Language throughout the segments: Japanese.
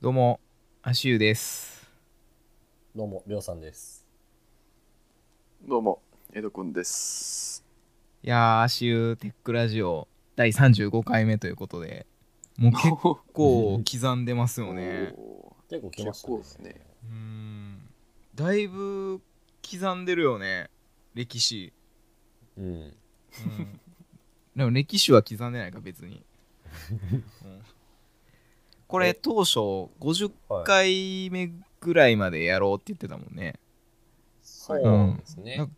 どうも、足湯です。どうも、りょうさんです。どうも、江戸くんです。いやー、足湯テックラジオ第35回目ということで、もう結構刻んでますよね。お結構来ましたね。結構ですねうーん。だいぶ刻んでるよね、歴史。うん。うん、でも歴史は刻んでないか、別に。うんこれえ当初50はい。回目ぐらいまでやろうって言ってたもんね。そうなんですね。なん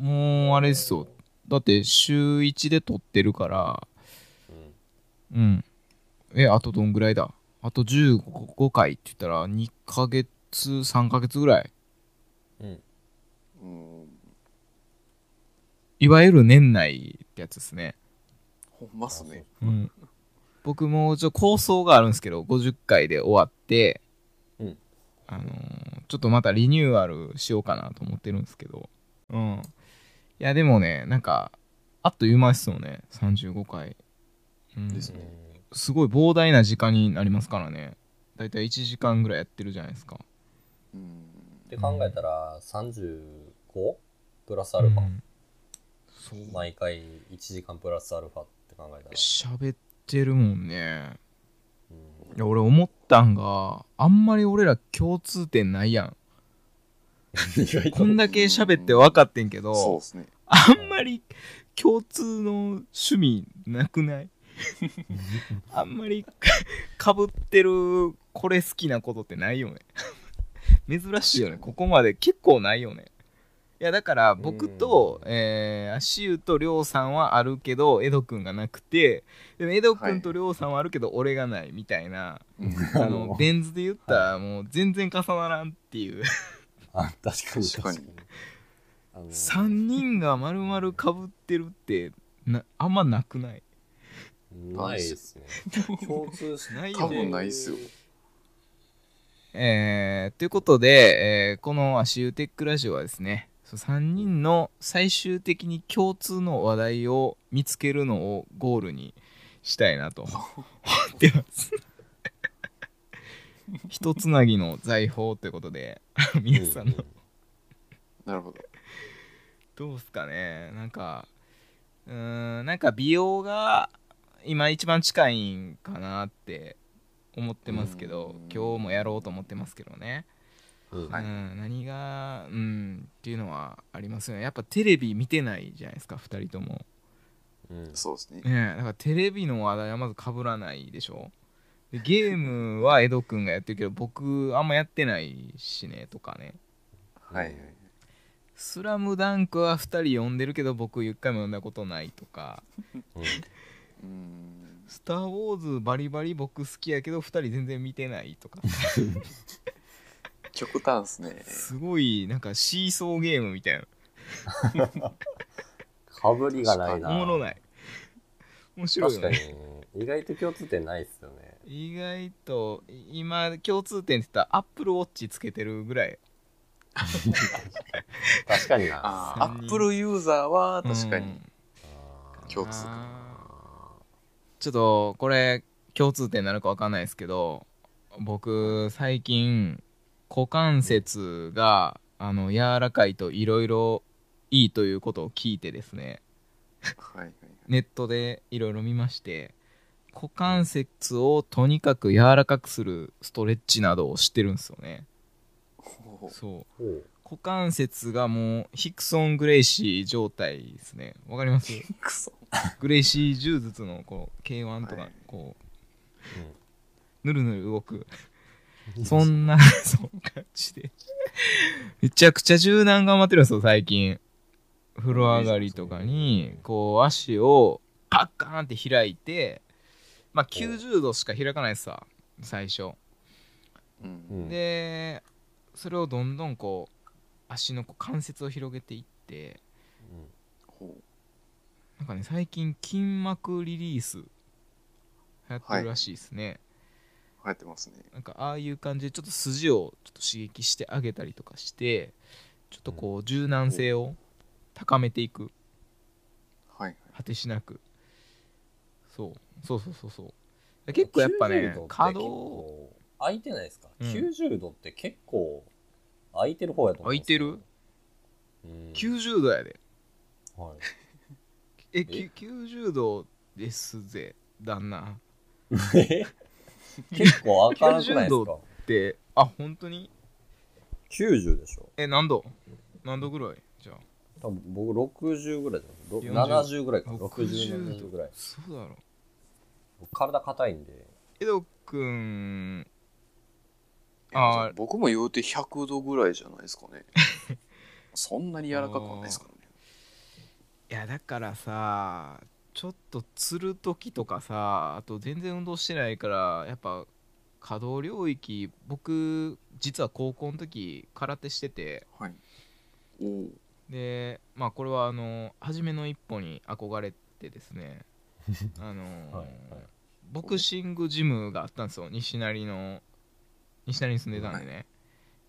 もうあれですよ。だって週1で撮ってるから、うんうん。え、あとどんぐらいだ？あと15回って言ったら2ヶ月、3ヶ月ぐらい。うん。うん、いわゆる年内ってやつですね。ほんまっすね。うん。僕もちょ構想があるんですけど、50回で終わって、うんあのーちょっとまたリニューアルしようかなと思ってるんですけど、うん。いや、でもね、なんか、あっという間ですよね、35回。うん、ですねすごい膨大な時間になりますからね。だいたい1時間ぐらいやってるじゃないですか。うんって考えたら、35? プラスアルファ。うんそう。毎回1時間プラスアルファって考えたら。喋ってるもんね。うんいや、俺思ったんが、あんまり俺ら共通点ないやん。こんだけ喋って分かってんけど、そうですね。あんまり共通の趣味なくない？あんまりかぶってるこれ好きなことってないよね珍しいよねここまで結構ないよねいやだから僕と、えー、足湯とりょうさんはあるけどエドくんがなくてでもエドくんとりょうさんはあるけど俺がないみたいな、あの ベン図で言ったらもう全然重ならんっていう。あ、確かに確かに。あの3人が丸々かぶってるってなあんまなくない？ないですね。共通しないよ多ね分ないっすよ。えー、ということで、えーこの足湯テックラジオはですね、3人の最終的に共通の話題を見つけるのをゴールにしたいなと思ってます。一つなぎの財宝ということで、皆さんの、なるほど。どうすかね、なんか、うーん、なんか美容が今一番近いんかなって思ってますけどうん、今日もやろうと思ってますけどね。うんはいうん、何が、うん、っていうのはありますよね。やっぱテレビ見てないじゃないですか、2人とも。うんそうですね。ねえだからテレビの話題はまず被らないでしょ。でゲームは江戸くんがやってるけど、僕あんまやってないしね、とかね。はいはい。スラムダンクは2人読んでるけど、僕一回も読んだことないとか。うんうん。スター・ウォーズバリバリ僕好きやけど、2人全然見てないとか。極端っすね。すごい、なんかシーソーゲームみたいな。かぶりがないな。おもろない。面白いよ確かね。に、意外と共通点ないっすよね。意外と今共通点って言ったらアップルウォッチつけてるぐらい確かにな。アップルユーザーは確かに共通あーちょっとこれ共通点なのかわかんないですけど僕最近股関節があの柔らかいといろいろいいということを聞いてですね。はいはい。ネットでいろいろ見まして股関節をとにかく柔らかくするストレッチなどをしてるんですよね。そう。股関節がもうヒクソン・グレイシー状態ですね。わかります？くそ。グレイシー柔術のこう K1 とかはい。こうん。うぬるぬる動く そんな そんな感じで。めちゃくちゃ柔軟頑張ってるんですよ最近。風呂上がりとかにこう足をパッカーンって開いてまあ90度しか開かないさ最初。うん。うんでそれをどんどんこう足のこう関節を広げていってほなんかね最近筋膜リリース流行ってるらしいですね、う。流行ってますね。なんかああいう感じでちょっと筋をちょっと刺激してあげたりとかしてちょっとこう柔軟性を高めていく。はい果てしなく。そう。そうそうそうそう。結構やっぱね90度って可結動構空いてないですか、うん ?90 度って結構空いてる方やと思う空いうん。90度やで。はい。えき90度ですぜ旦那。え？結構明るくないです90かであ本当に ?90 でしょ。え何度？何度ぐらい？じゃあ。多分僕60ぐらいじゃない40 70ぐらいか60 60、度70ぐらい。そうだろ。僕体硬いんで。江戸くんあー。僕も言うて100度ぐらいじゃないですかね。そんなに柔らかくはないですからね。いやだからさちょっと釣る時とかさあと全然運動してないからやっぱ可動領域僕実は高校の時空手してて。はい。おおでまあこれはあの初めの一歩に憧れてですね。あのーはいはい。ボクシングジムがあったんですよ。西成の西成に住んでたんでね、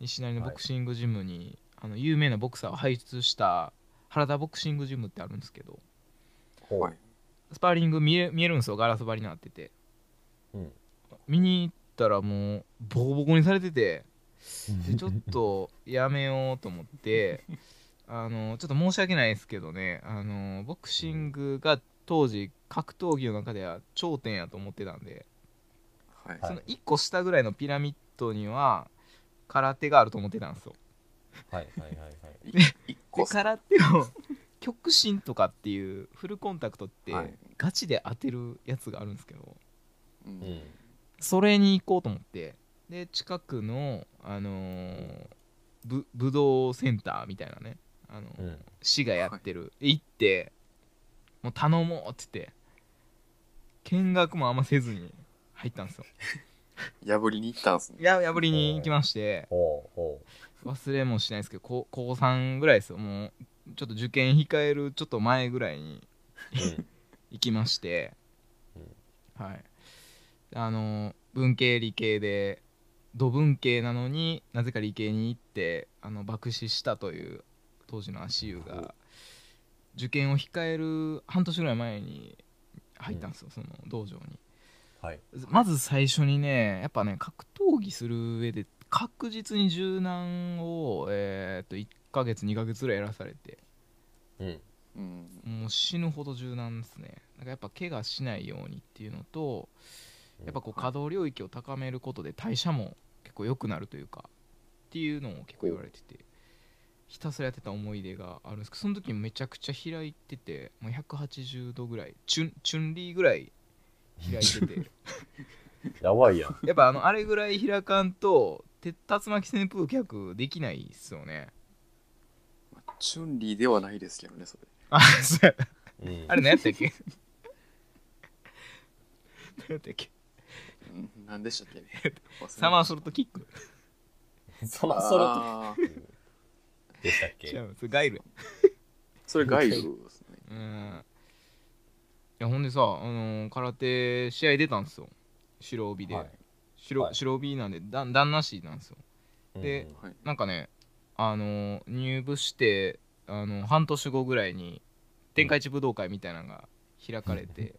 西成のボクシングジムに、あの有名なボクサーを輩出した原田ボクシングジムってあるんですけど。はいスパーリング見え見えるんですよ。ガラス張りになってて。うん。見に行ったらもうボコボコにされてて。で ちょっとやめようと思って。あのちょっと申し訳ないですけどね。あのボクシングが当時格闘技の中では頂点やと思ってたんで、はい。はいその1個下ぐらいのピラミッドには空手があると思ってたんですよ。はいはいはいはい。一で個空手を？極真とかっていうフルコンタクトってはい。ガチで当てるやつがあるんですけどそれに行こうと思ってで近くの、あのーぶ武道センターみたいなね、あのーうん。市がやってる、行ってもう頼もうって言って見学もあんませずに入ったんですよ。破りに行ったんすね。いや破りに行きまして忘れもしないですけど高高3ぐらいですよ。もうちょっと受験控えるちょっと前ぐらいにう、うん、行きまして、はい。あの文系理系で土文系なのになぜか理系に行ってあの爆死したという当時の足湯が受験を控える半年ぐらい前に入ったんですよ、その道場に。はい。まず最初にねやっぱね格闘技する上で確実に柔軟をえーっと1ヶ月2ヶ月ぐらいやらされて。うん。うん。もう死ぬほど柔軟ですね。なんかやっぱ怪我しないようにっていうのとやっぱこう可動領域を高めることで代謝も結構良くなるというかっていうのを結構言われててひたすらやってた思い出があるんですけどその時めちゃくちゃ開いててもう180度ぐらいチュンチュンリーぐらい開いてて。やばいやん。やっぱあのあれぐらい開かんとて竜巻旋風脚できないっすよね。まあチュンリーではないですけどねそれ。あそうや。うん。あれ何やったっけ？何やったっけ？うん何でしたっけね？サマーソルトキック。そらそれとあー。でしたっけ？違うそれガイル。やそれガイルですね。うん。いやほんでさ、あのー空手試合出たんですよ。白帯で、はい白はい。白帯なんでだ旦那しなんですよ。でうん。はい。なんかねあのー入部してあの半年後ぐらいに天下一武道会みたいなのが開かれて、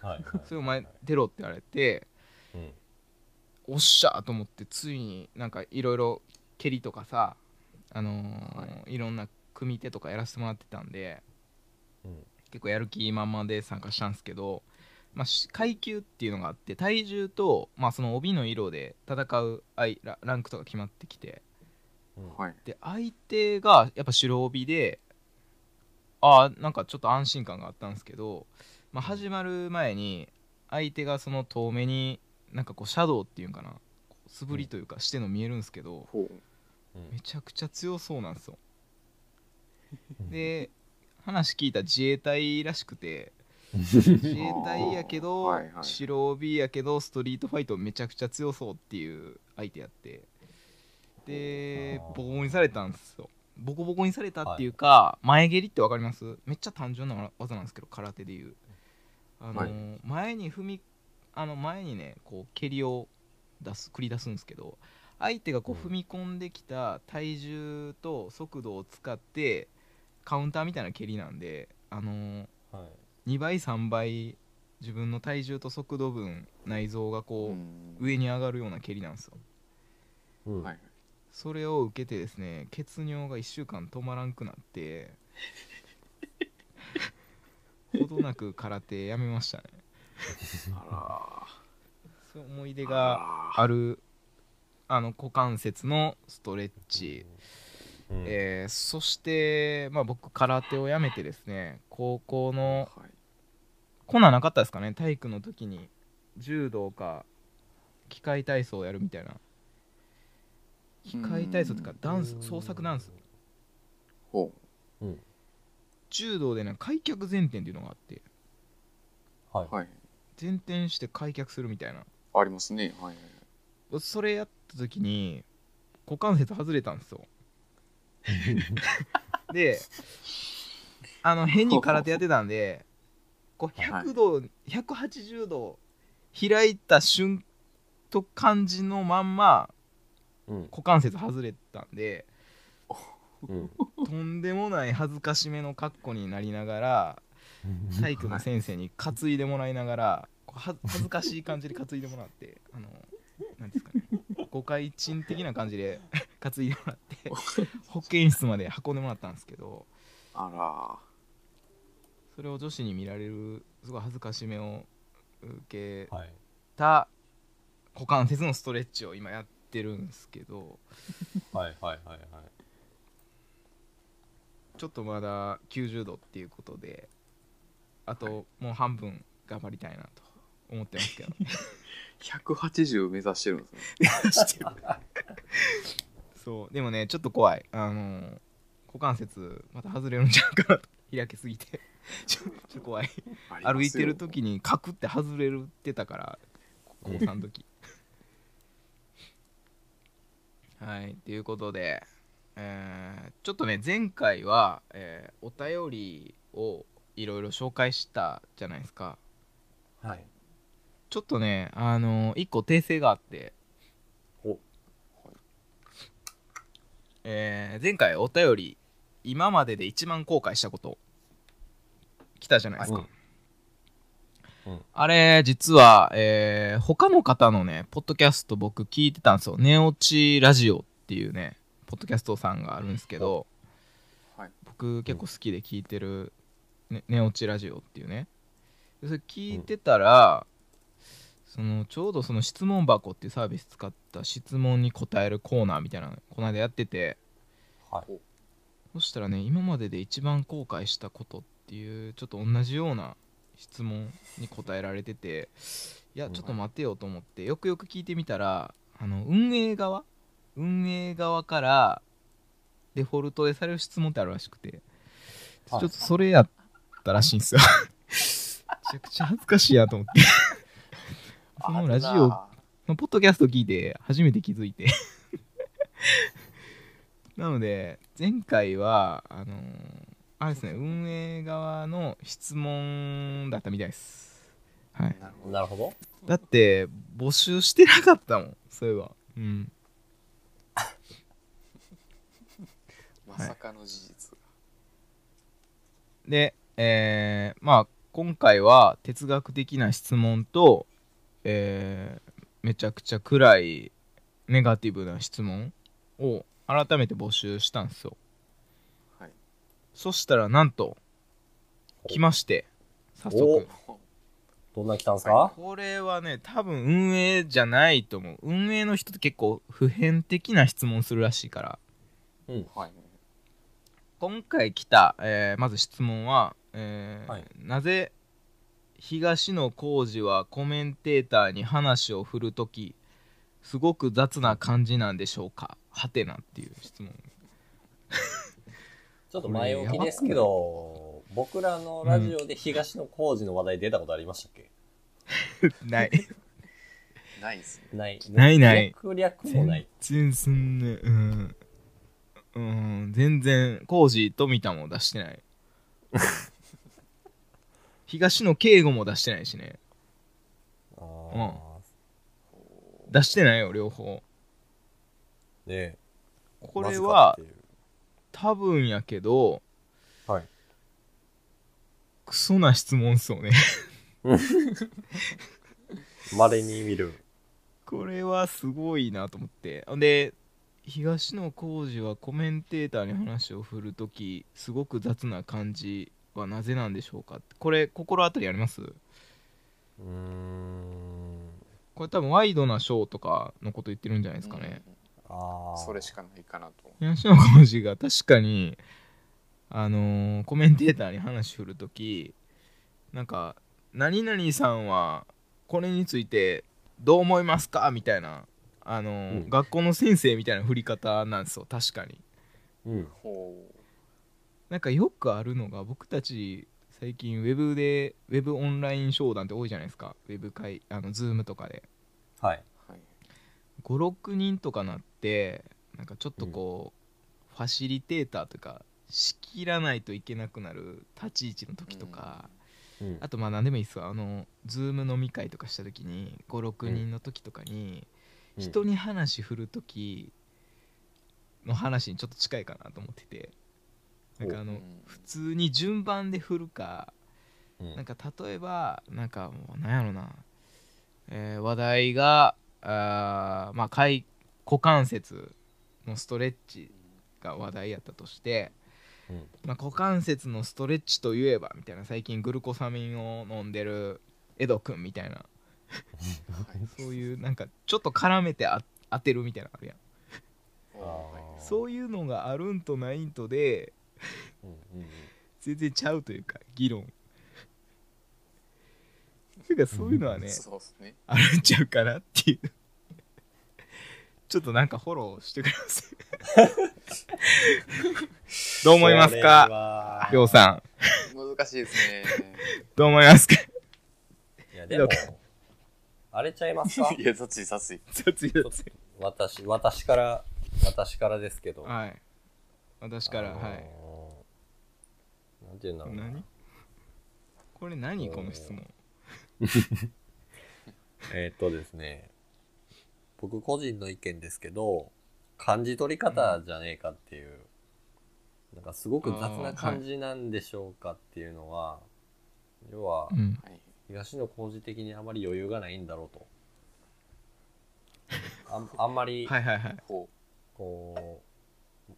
はいはいそれお前出ろって言われてうん。おっしゃーと思ってついになんかいろいろ蹴りとかさあのーい、ろんな組手とかやらせてもらってたんでうん。結構やる気満々で参加したんですけど、まあ、し階級っていうのがあって体重と、まあ、その帯の色で戦う愛ラランクとか決まってきて。で相手がやっぱ白帯でああなんかちょっと安心感があったんですけど、まあ、始まる前に相手がその遠目になんかこうシャドウっていうんかなこう素振りというかしてんの見えるんですけどほう。うん。めちゃくちゃ強そうなんですよ。で話聞いた自衛隊らしくて自衛隊やけど、はいはい。白帯やけどストリートファイトめちゃくちゃ強そうっていう相手やって。でボコボコにされたんですよ。ボコボコにされたっていうか、前蹴りって分かります？めっちゃ単純な技なんですけど空手でいう。あのーはい。前に踏みあの前にねこう蹴りを出す繰り出すんですけど相手がこううん。踏み込んできた体重と速度を使ってカウンターみたいな蹴りなんであのーはい。2倍3倍自分の体重と速度分内臓がこう、うん。上に上がるような蹴りなんですよ。うん。はいそれを受けてですね血尿が1週間止まらんくなって ほどなく空手やめましたね。あそういう思い出らがああるあの股関節のストレッチ、うん。えーそして、まあ、僕空手をやめてですね高校のはいこんなんなかったですかね？体育の時に。柔道か機械体操をやるみたいな。機械体操っていうかダンス創作ダンス。ほう。ん。柔道でね開脚前転っていうのがあって。はい。うはい。前転して開脚するみたいな。ありますね。はいはい。それやった時に股関節外れたんですよ。であの変に空手やってたんでこうはい。100度、180度開いた瞬と感じのまんまうん。股関節外れたんでうん。とんでもない恥ずかしめの格好になりながら体育の先生に担いでもらいながら恥ずかしい感じで担いでもらって あのなんですかね。誤解賃的な感じで 担いでもらって 保健室まで運んでもらったんですけど。あそれを女子に見られるすごい恥ずかしめを受けはい。た股関節のストレッチを今やってるんですけどはいはいはいはい。ちょっとまだ90度っていうことであともう半分頑張りたいなと思ってますけど。あ180目指してるんですね。そう。でもねちょっと怖い。あの股関節また外れるんちゃうかなと。開けすぎて ちょっと怖い。歩いてる時にカクって外れるってたから高3の時。はいということで、えーちょっとね前回は、えーお便りをいろいろ紹介したじゃないですか。はい。ちょっとねあの一個訂正があって。お。えー前回お便り今までで一番後悔したこと来たじゃないですか、うん。うん。あれ実は、えー他の方のねポッドキャスト僕聞いてたんですよ。寝落ちラジオっていうねポッドキャストさんがあるんですけど、はい。僕結構好きで聞いてる、ね、寝落ちラジオっていうね。でそれ聞いてたら、そのちょうどその質問箱っていうサービス使った質問に答えるコーナーみたいなのこの間やってて。はい。そしたらね今までで一番後悔したことっていうちょっと同じような質問に答えられてていやちょっと待てよと思ってよくよく聞いてみたらあの運営側？運営側からデフォルトでされる質問ってあるらしくてちょはいっとそれやったらしいんですよ。めちゃくちゃ恥ずかしいやと思って。そのラジオあポッドキャスト聞いて初めて気づいて。なので前回はあのーあれですね運営側の質問だったみたいです。はい。ーなるほど。なるほど。だって募集してなかったもんそういえば。うん。まさかの事実。でえーまあ今回は哲学的な質問とえーめちゃくちゃ暗いネガティブな質問を改めて募集したんですよ。はいそしたらなんと来まして。早速。どんな来たんすか？これはね多分運営じゃないと思う。運営の人って結構普遍的な質問するらしいから。うん。はい。今回来た、えーまず質問は、えーはい。なぜ東野幸治はコメンテーターに話を振るときすごく雑な感じなんでしょうか？はてなっていう質問ちょっと前置きですけど、僕らのラジオで東野幸治の話題出たことありましたっけ、ないないですねない。ないない略略もない。全然すんねうんうん全然浩二富田も出してない東野圭吾も出してないしねあー出してないよ両方ねこれは多分やけどはい。クソな質問っすよね稀に見る。これはすごいなと思ってで東野幸治はコメンテーターに話を振るときすごく雑な感じはなぜなんでしょうかこれ心当たりあります？うーん。これ多分ワイドナショーとかのこと言ってるんじゃないですかね、ああ。それしかないかなと。東野幸治が確かにあのーコメンテーターに話振るときなんか「何々さんはこれについてどう思いますか?」みたいなあのーうん。学校の先生みたいな振り方なんですよ確かに。うん。ほなんかよくあるのが僕たち最近ウェブでウェブオンライン商談って多いじゃないですか。ウェブ会あのズームとかで。はい。うはい。56人とかなってなんかちょっとこう、ファシリテーターとか仕切らないといけなくなる立ち位置の時とか、うん。あとまあ何でもいいっすわ。あのズーム飲み会とかした時に56人の時とかに、人に話振る時の話にちょっと近いかなと思っててなんかあのうん普通に順番で振るかうん。なんか例えばなんかもうなんやろな、えー話題があーまあ会股関節のストレッチが話題やったとして、うん。まあ、股関節のストレッチといえばみたいな最近グルコサミンを飲んでるエド君みたいな。そういうなんかちょっと絡めてあ当てるみたいなのあるやん。そういうのがあるんとないんとで全然ちゃうというか議論。ていうかそういうのはね。あるんちゃうかなっていうちょっとなんかフォローしてくれますどう思いますか？かりょうさん。難しいですね。どう思いますか？いや、でも、あれちゃいますか？いや雑い雑い雑い雑い私、私から、私からですけど。はい。私から、あのーはい。なんていうんだろうな。何？これ何？この質問。えーっとですね、僕個人の意見ですけど、漢字取り方じゃねえかっていう、なんかすごく雑な漢字なんでしょうかっていうのは、要はう、んはい東野幸治的にあまり余裕がないんだろうと。あんあんまり、はいはいはいほこう、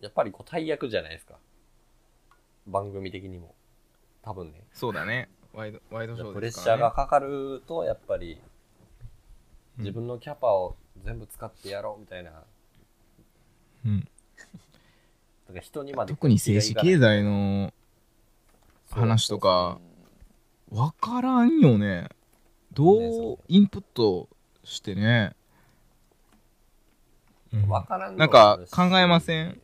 やっぱりこう大役じゃないですか。番組的にも。多分ね。そうだねワイドワイドショプレッシャーがかかると、やっぱり、うん自分のキャパを全部使ってやろうみたいな。だうん、から人にまで特に政治経済の話とうか分から。んよね。どうインプットしてね、うん。わからんのなんか考えません？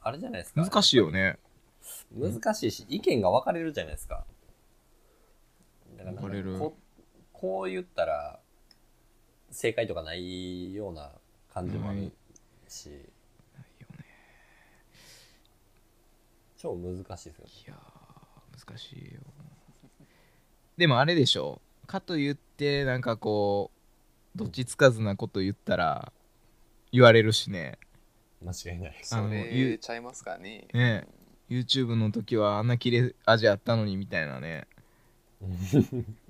あれじゃないですか。難しいよね。難しいし、意見が分かれるじゃないですか。だからこう言ったら、正解とかないような感じもあるし、ないよね。超難しいですよ。いやー難しいよ。でもあれでしょ。かと言ってなんかこうどっちつかずなこと言ったら言われるしね。間違いない。あのそれちゃいますかね。ね。YouTube の時はあんな切れ味あったのにみたいなね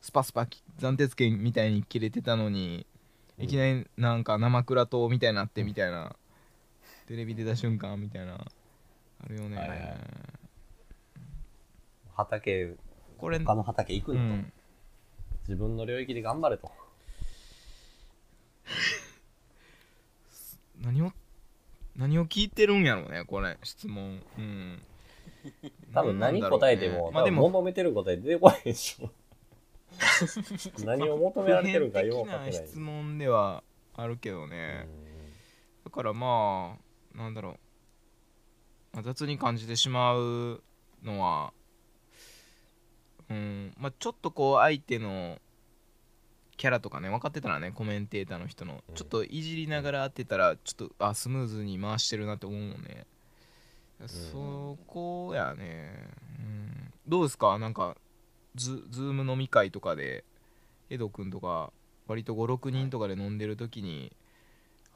スパスパき暫定券みたいに切れてたのにいきなりなんか生クラ糖みたいになってみたいな。テレビ出た瞬間みたいな。あるよね、はいはい。畑、これ他の畑行くのと、うん。自分の領域で頑張れと。何を何を聞いてるんやろうねこれ質問。うん。多分何答えても、まあでも多分求めてる答え出てこないでしょ。何を求められてるかよう分かってない。質問ではあるけどね、だからまあなんだろう、まあ雑に感じてしまうのはうんまあちょっとこう相手のキャラとかね分かってたらねコメンテーターの人の、うん。ちょっといじりながら当てたらちょっとあスムーズに回してるなって思うもんね、そこやね、うん、どうですか？なんかズズーム飲み会とかでエド君とか割と56人とかで飲んでる時に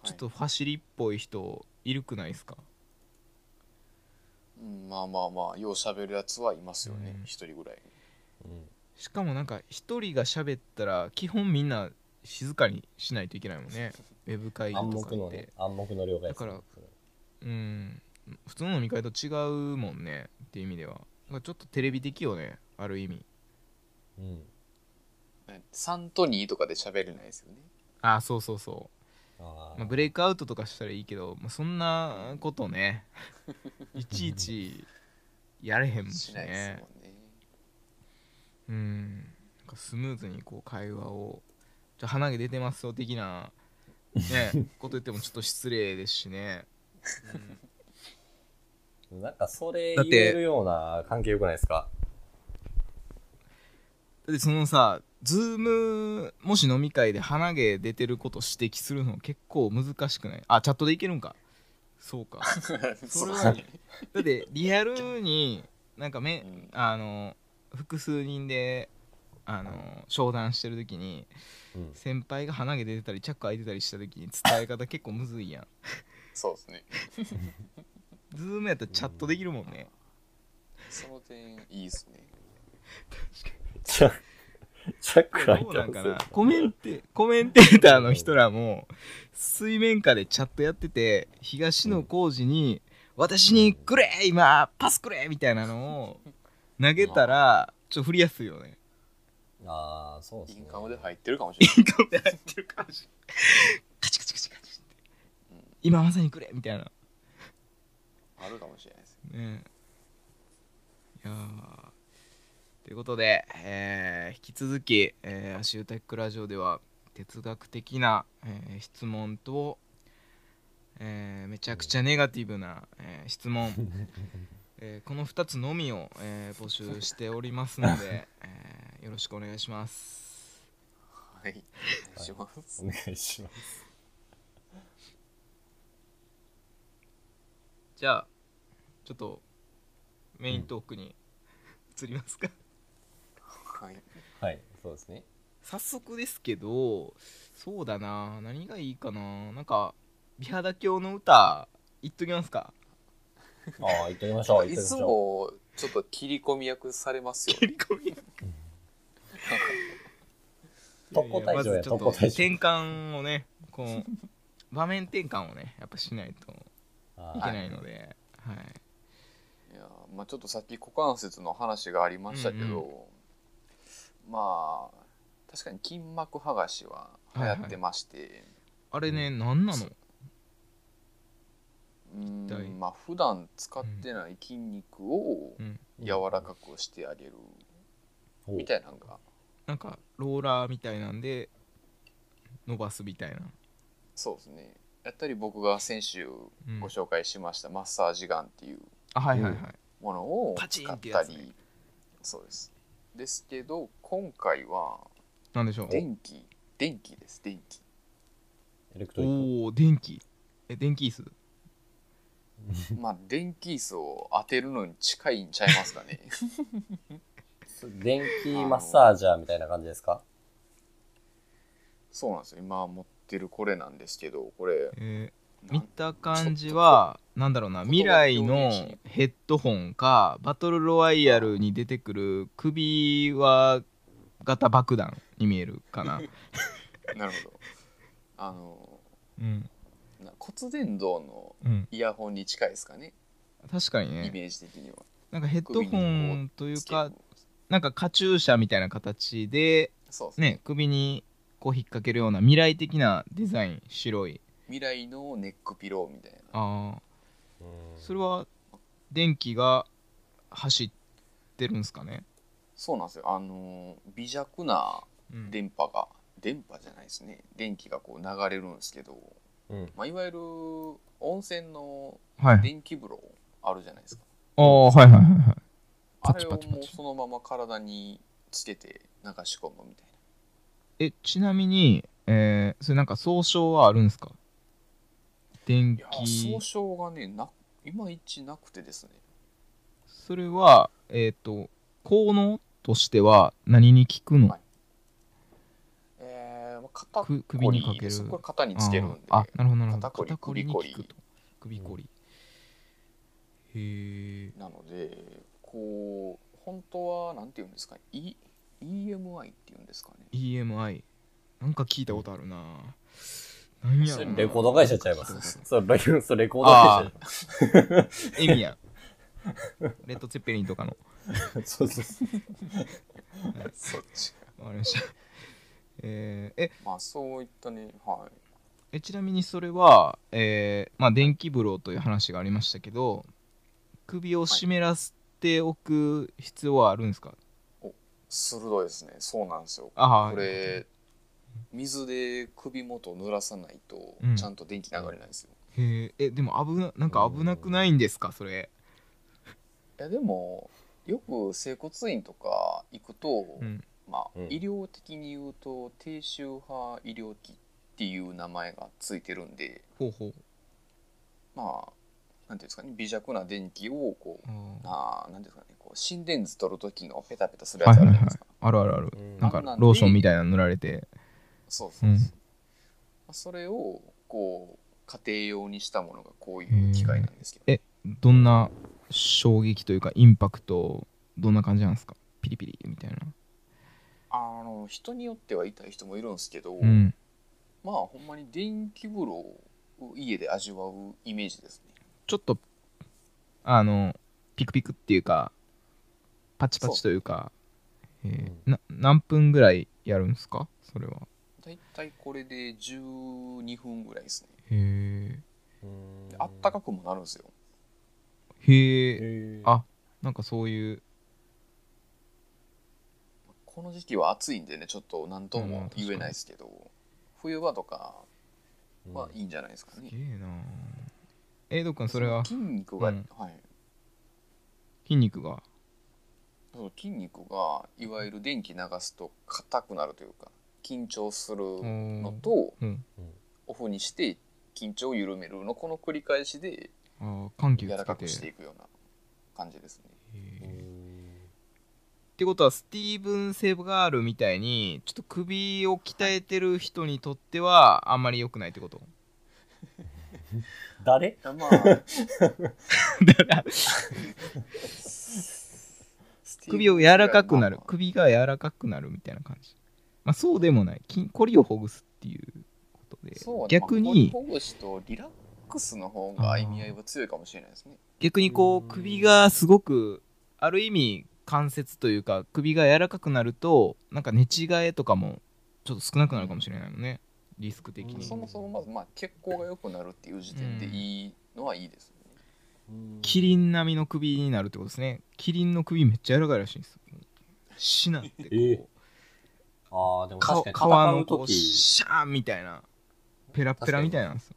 ちょっとファシリっぽい人いるくないですか、うんまあまあまあよう喋るやつはいますよねうん。一、人ぐらい。うん。しかもなんか一人が喋ったら基本みんな静かにしないといけないもんね。ウェブ会議暗とかって、黙のね暗黙の了解だからうん。普通の飲み会と違うもんねっていう意味では。だからちょっとテレビ的よねある意味うん。3と2とかで喋れないですよねあそうそうそう。あー。まあ、ブレイクアウトとかしたらいいけど、まあ、そんなことね。いちいちやれへんもんししないですね。もんねうん。なんかスムーズにこう会話を「じゃあ鼻毛出てますよ」的な、ね、こと言ってもちょっと失礼ですしね、なんかそれだって言えるような関係よくないですか？だってそのさズームもし飲み会で鼻毛出てること指摘するの結構難しくない？あチャットでいけるんか。そうか。それはだって リアルになんかめ、うん。あの複数人であの商談してる時にうん。先輩が鼻毛出てたりチャック開いてたりした時に伝え方結構むずいやん。そうですね。ズームやったらチャットできるもんね、その点いいですねチャチャック開いどうなんかな？てますコメンテコメンテーターの人らも水面下でチャットやってて東野幸治に「私にくれ今パスくれ!」みたいなのを投げたらちょっと振りやすいよね。ああそうですね。インカムで入ってるかもしれない。インカムで入ってるかもしれない。カチカチカチカチって。うん今まさにくれみたいな。あるかもしれないですね。いやーということで、えー引き続き、えー、足湯テックラジオでは哲学的な、えー質問と、えーめちゃくちゃネガティブな、えー質問、えーこの2つのみを、えー募集しておりますので、えーよろしくお願いします。はいお願いします。お願いします。じゃあちょっとメイントークに移りますか、はい。はいそうですね。早速ですけどそうだな。何がいいかな。なんか美肌教の歌言っときますか？ああ行ってみましょういつもちょっと切り込み役されますよ切り込みう特攻隊長やまずちょっと特攻隊長。転換をねこう場面転換をねやっぱしないといけないので、はい。いやまあちょっとさっき股関節の話がありましたけど、うんまあ確かに筋膜剥がしは流行ってまして、あれね何なの？うんまあ普段使ってない筋肉をうん。柔らかくしてあげる。おみたいなのが。なんかローラーみたいなんで伸ばすみたいな、そうですね。やったり僕が先週うん。ご紹介しましたマッサージガンっていうあはいはいはい、ものをパチン使っってやつね。たり。そうですですけど今回はなんでしょう？電気。電気です。電気。エレクトリッおお電気。え電気椅子？まあ電気椅子を当てるのに近いんちゃいますかね。ク電気マッサージャーみたいな感じですか？そうなんですよ。今持ってるこれなんですけどこれ。えー見た感じはなんだろうな未来のヘッドホンかバトルロワイヤルに出てくる首輪型爆弾に見えるかな。なるほど。あのうん。な骨伝導のうん。イヤホンに近いですかね。確かにね。イメージ的には。なんかヘッドホンというかなんかカチューシャみたいな形でそうですね。ね首にこう引っ掛けるような未来的なデザイン白い未来のネックピローみたいな。ああうんそれは電気が走ってるんですかね？そうなんですよ。あの微弱なうん。電波が電波じゃないですね。電気がこう流れるんですけど、うん。まあ、いわゆる温泉のはい。電気風呂あるじゃないですか。ああはいはいはいはい。パあれをチパチパチ。もうそのまま体につけて流し込むみたいな。えちなみに、えーそれなんか総称はあるんですか？電気総称がねないまいちなくてですね。それはえっ、と効能としては何に効くの、はい。えーまあ肩くこり。首にかける。これ肩につけるんで。あなるほどなるほど。肩こりに効くと。首こり、へえなのでこう本当はなんていうんですか、e、EMI っていうんですかね。EMI なんか聞いたことあるな何やろな。レコード会社ちゃいます？そうレコード会社。あるエミヤ。ン レッド・ツェッペリンとかの。そうそうそう。そっちわかりました。えーえ。まあそういったねはい。えちなみにそれは、えーまあ、電気風呂という話がありましたけど首を湿らせておく必要はあるんですか、鋭いですね。そうなんですよ。あこれ水で首元を濡らさないとうん。ちゃんと電気流れないんですよ、へええでも危ななんか危なくないんですかそれ？いやでもよく整骨院とか行くと、うん。まあ、うん。医療的に言うと低周波医療器っていう名前がついてるんでほうほう。まあなんていうんですかね微弱な電気をこうああーなんていうんですかねこう心電図取る時のペタペタするやつあるじゃないですか、あるあるある。うん。なんかあんなんでローションみたいなの塗られてそうそうそう、うん。まあそれをこう家庭用にしたものがこういう機械なんですけど。えどんな衝撃というかインパクトどんな感じなんですか？ピリピリみたいな。あの人によっては痛い人もいるんですけど、うん。まあほんまに電気風呂を家で味わうイメージですね。ちょっとあのピクピクっていうかパチパチというかえーな何分ぐらいやるんですか？それはだいたいこれで12分ぐらいですね。へであったかくもなるんですよ。えへえへあなんかそういう。この時期は暑いんでねちょっと何とも言えないですけど、冬場とかはいいんじゃないですかね。すげえな。えー、どっかんそれは？筋肉が、うん。はい。筋肉が？そう筋肉がいわゆる電気流すと硬くなるというか緊張するのと、うん。オフにして緊張を緩めるのこの繰り返しであー緩急柔らかくしていくような感じですね。ってことはスティーブン・セガールみたいにちょっと首を鍛えてる人にとってはあんまり良くないってこと？誰？まあ。首を柔らかくなる。まあ。首が柔らかくなるみたいな感じまあそうでもない。筋コリをほぐすっていうことで。そうね。逆にまあ、ほぐしとリラックスの方が意味合いは強いかもしれないですね。逆にこう首がすごくある意味関節というか首が柔らかくなるとなんか寝違えとかもちょっと少なくなるかもしれないもんね。リスク的に。そもそもまずまあ血行が良くなるっていう時点でいいのはいいですよね、キリン並みの首になるってことですね。キリンの首めっちゃ柔らかいらしいんですよ。しなってこう、えああでもか確かに。皮のこシャーンみたいな。ペラペラみたいなんですよ。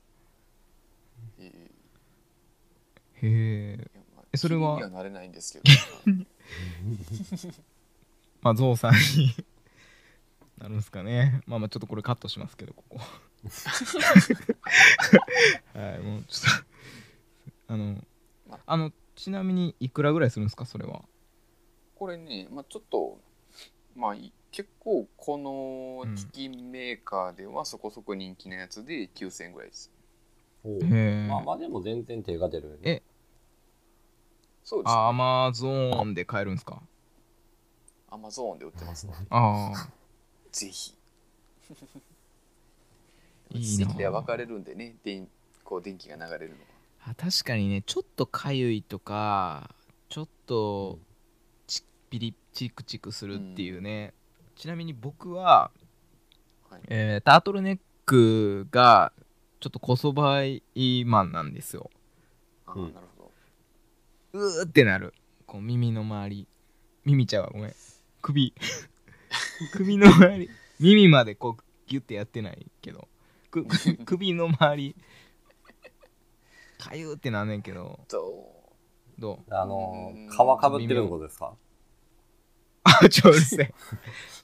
えーへええそれは？気にはなれないんですけど。まあゾウさんになるんですかね。まあまあちょっとこれカットしますけどここ。はいもうちょっとあのまあ。のちなみにいくらぐらいするんですかそれは？これね、まあ、ちょっとまあい結構この機器メーカーではそこそこ人気なやつで9000円ぐらいです。おまあまあでも全然手が出るよね。え？そうです。ねアマゾーンで買えるんですか？アマゾーンで売ってますので。ああ。ぜひ。いいな。では分かれるんでね。電こう電気が流れるのは。あ確かにねちょっとかゆいとかちょっとチピリチクチクするっていうね、ちなみに僕は、はい。えータートルネックがちょっとこそばいマンなんですよ。あうん。なるほど。うーってなる。こう耳の周り。耳ちゃうわごめん。首。首の周り。耳までこうギュッてやってないけど。く 首の周り。かゆーってなんねんけど。とどう？あのうん。皮かぶってるのことですか？あちょうるせえ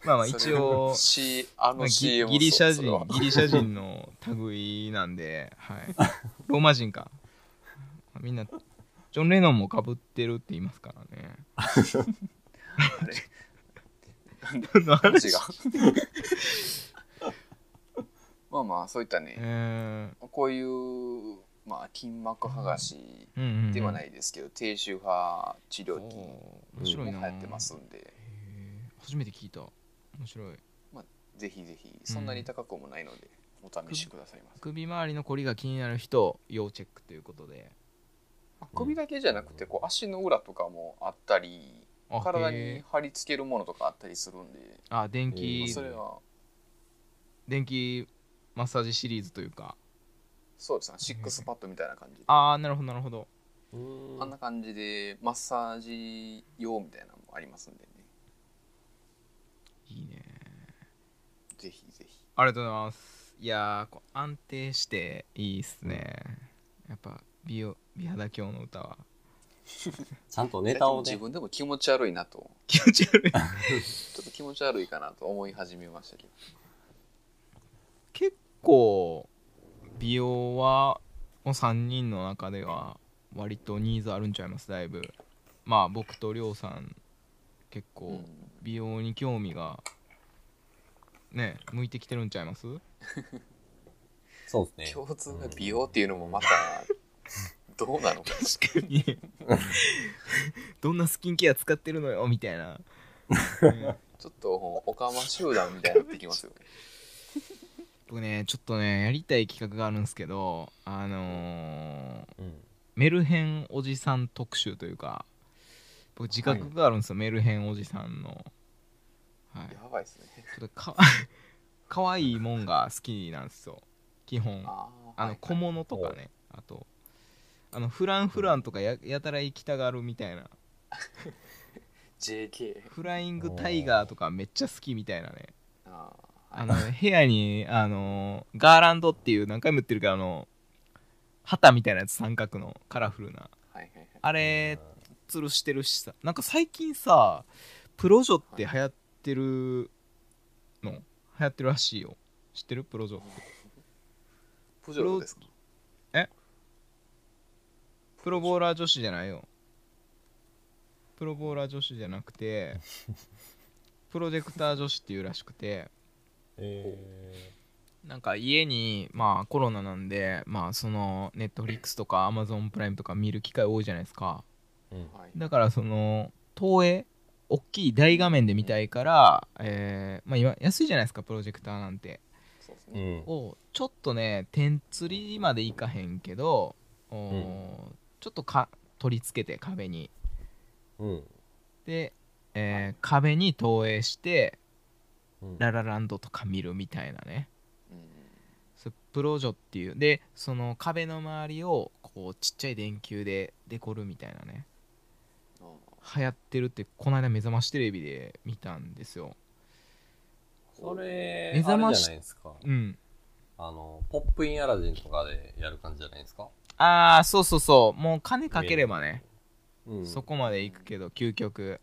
まあまあ 一応、しあのまあギリシャ人ギリシャ人の類なんで、はい、ローマ人か。みんなジョン・レノンもかぶってるって言いますからね。あれ？の話話がまあまあそういったね、えこういう、まあ、筋膜剥がしで？はないで？すけど、低周波治療器おーも面白いな流行ってますんで、初めて聞いた。面白い。ぜひぜひそんなに高くもないので、お試しくださいませ、首周りの凝りが気になる人要チェックということで。まあ首だけじゃなくてこう足の裏とかもあったりあ体に貼り付けるものとかあったりするんで、あ電へ気ーそれは。電気マッサージシリーズというか。そうですね。シックスパッドみたいな感じで。ああなるほどなるほど。うーん。あんな感じでマッサージ用みたいなのもありますんでねいいね。ぜひぜひ。ありがとうございます。いやーこう安定していいっすね。やっぱ美容美肌教の歌は。ちゃんとネタをね。自分でも気持ち悪いなと。気持ち悪い。ちょっと気持ち悪いかなと思い始めましたけど。結構美容はこの3人の中では割とニーズあるんちゃいます？だいぶ。まあ僕とりょうさん結構うん美容に興味がね向いてきてるんちゃいます？そうですね。共通が美容っていうのもまたどうなの？か確かに。どんなスキンケア使ってるのよみたいな、うんちょっとオカマ集団みたいになってきますよね。僕ねちょっとねやりたい企画があるんですけどあのーうん。メルヘンおじさん特集というか僕自覚があるんですよ、メルヘンおじさんの。はい。やばいですね。ちょっとか かわいいもんが好きなんですよ。基本。ああの小物とかね。あとあのフランフランとかややたら行きたがるみたいな。JK フライングタイガーとかめっちゃ好きみたいなね。ああの部屋にあのガーランドっていう何回も言ってるけどあの旗みたいなやつ三角のカラフルな。はいはいはい。あれ吊るしてるしさ。なんか最近さプロジョって流行ってるの？流行ってるらしいよ。知ってる？プロジョって。プジョロですか？プロボーラー女子じゃないよ。プロボーラー女子じゃなくて プロジェクター女子っていうらしくて。えなんか家にまあコロナなんでまあそのネットフリックスとかアマゾンプライムとか見る機会多いじゃないですかだからその投影大きい大画面で見たいから、えーまあ、今安いじゃないですかプロジェクターなんて。ね。んをちょっとね点釣りまでいかへんけどおーちょっとか取り付けて壁に。うん。で、えー壁に投影してうん。ララランドとか見るみたいなね。プロジョっていう。でその壁の周りをこうちっちゃい電球でデコるみたいなね。あ流行ってるってこの間目覚ましテレビで見たんですよ。それ目覚ましじゃないですか。うん。あのポップインアラジンとかでやる感じじゃないですか？ああそうそうそう。もう金かければね、うん。そこまで行くけど究極。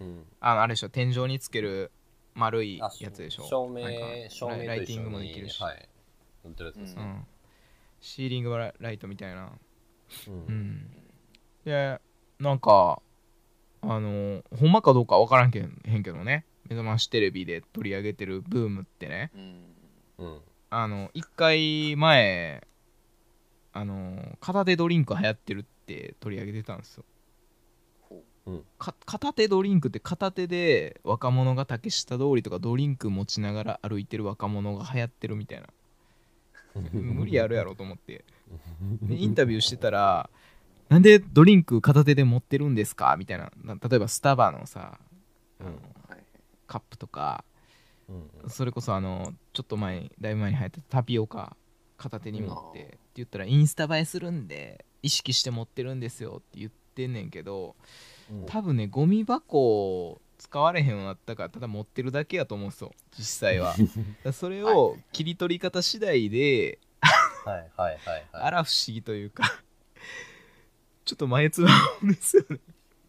うん。あのあれでしょ天井につける丸いあやつでしょ。照明照明ライティングもでにきるし、はい。乗ってるやつですね。うん、シーリングラライトみたいな。ううんん。でなんかあのほんまかどうかわからんけんへんけどね。目覚ましテレビで取り上げてるブームってね。うん。うん。あの一回前あの片手ドリンク流行ってるって取り上げてたんですよ。ほか片手ドリンクって片手で若者が竹下通りとかドリンク持ちながら歩いてる若者が流行ってるみたいな。無理あるやろと思って。でインタビューしてたらなんでドリンク片手で持ってるんですか？みたいな。な例えばスタバのさうん。はいカップとかうんそれこそあのちょっと前にだいぶ前に流行ってたタピオカ片手に持ってって言ったらインスタ映えするんで意識して持ってるんですよって言ってんねんけどうん。多分ねゴミ箱使われへんようになったからただ持ってるだけやと思うんですよ実際は。それを切り取り方次第ではいはいはいあはい。ら不思議というかちょっと前つばですよね。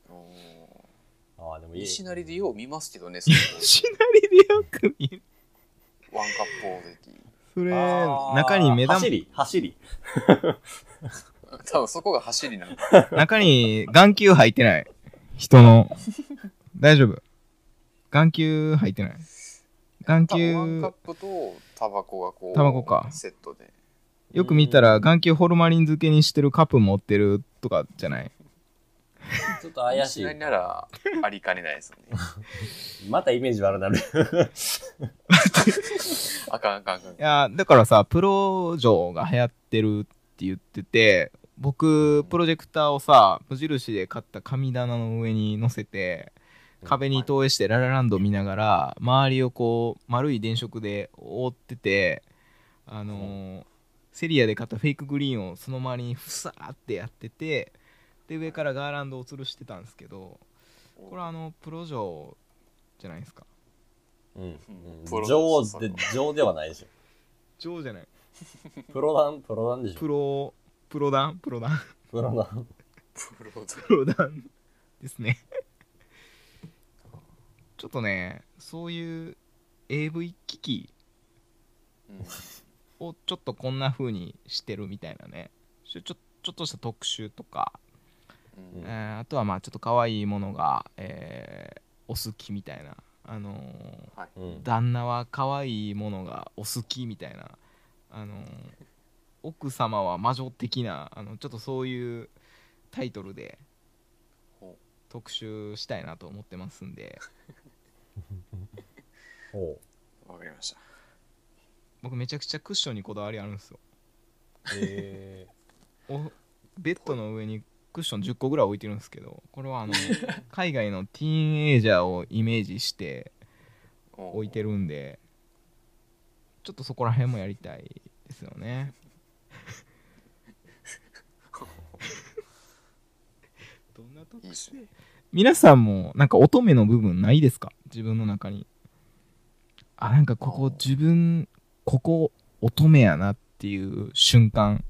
おああでもいい。西成でよう見ますけどね そのしなりでよく見る。ワンカップ大関。それ中に目玉。走り走り。多分そこが走りなの。中に眼球入ってない。人の。大丈夫。眼球入ってない。眼多分ワンカッ球プとタバコがこうタバコか。セットでよく見たら眼球ホルマリン漬けにしてるカップ持ってるとかじゃない？ちょっと怪しい。なりならありかねないですよね。またイメージ悪なる。あかんあかんあかん。いやだからさプロ錠が流行ってるって言ってて僕プロジェクターをさ無印で買った神棚の上に乗せて壁に投影してララランド見ながら周りをこう丸い電飾で覆っててあのーセリアで買ったフェイクグリーンをその周りにふさーってやっててで上からガーランドを吊るしてたんですけどこれはあのプロ錠じゃないですか？うん。うんプロ上で上ではないでしょ。錠じゃない。プロダンプロダンでしょ。プロプロダン？プロダン？プロダン。プロだプロダン。ですね。ちょっとねそういう AV 機器うんをちょっとこんな風にしてるみたいなね。ちょちょっとした特集とか、うん。えーあとはまあちょっと可愛いものが、えーお好きみたいな。あのーうん。旦那は可愛いものがお好きみたいな。あのー奥様は魔女的なあのちょっとそういうタイトルでほ特集したいなと思ってますんで。ほわかりました僕めちゃくちゃクッションにこだわりあるんですよ。えおベッドの上にクッション10個ぐらい置いてるんですけどこれはあの 海外のティーンエイジャーをイメージして置いてるるんでちょっとそこら辺もやりたいですよね。どんなといいね皆さんもなんか乙女の部分ないですか？自分の中に。あなんかここ自分ここ乙女やなっていう瞬間。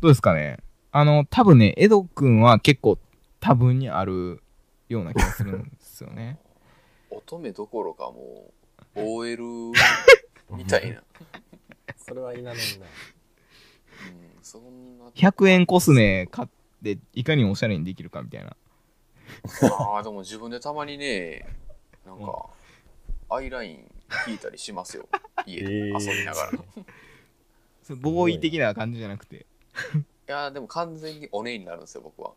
どうですかね？あの多分ねエド君は結構多分にあるような気がするんですよね。乙女どころかもう OL みたいな、それはいらないな。うん、そんな。100円コスメ買っていかにおしゃれにできるかみたいな。ああでも自分でたまにねなんかアイライン引いたりしますよ。家で遊びながら、いそれボーイ的な感じじゃなくて。やーでも完全にお姉になるんですよ僕は。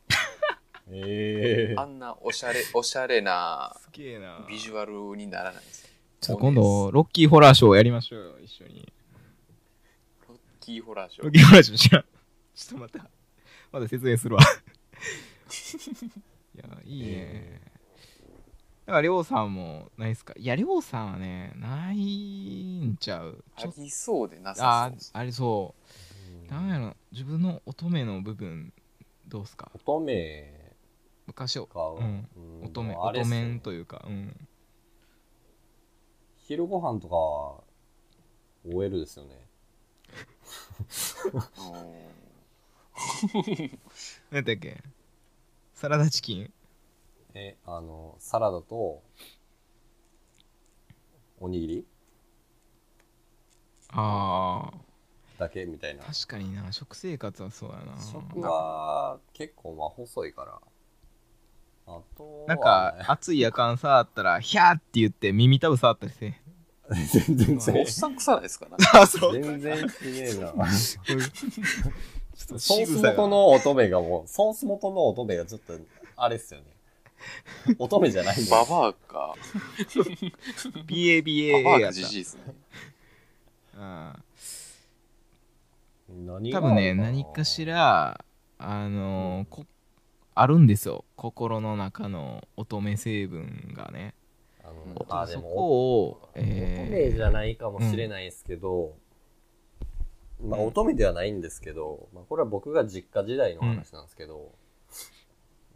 ええあんなおしゃれおしゃれなすげえな。ビジュアルにならないんですよ。ちょっと今度ロッキーホラーショーやりましょうよ一緒に。ロッキーホラーショー。ロッキーホラーショー。知らんちょっとまたまだ説明するわ。いやいいね、だからりょうさんもないですか？いやりょうさんはねないんちゃう。ありそうでなさあそう。ですありそう。なんやろ自分の乙女の部分どうすか？乙女。昔を。か、うん。うん。乙女でもあれっすよ乙面というかうん。昼ご飯とかは OL ですよね。何だっけ？サラダチキン？えあのサラダとおにぎり。ああだけみたいな。確かにな食生活はそうやな。食は結構まあ細いから。あとはなんか暑い夜間さあったらヒャーって言って耳たぶ触ったりして全然おっさん臭いですか？ねあそ全然すげえな。ちょっとソース元の乙女がもうソース元の乙女がちょっとあれっすよね 乙女じゃないんだババアか。BABA ババアかやった。じじいですね。うん。何が多分ね何かしらあのーこあるんですよ。心の中の乙女成分がね。あのうんあでもそこを、乙女じゃないかもしれないですけど、まあ乙女ではないんですけど、まあ、これは僕が実家時代の話なんですけど、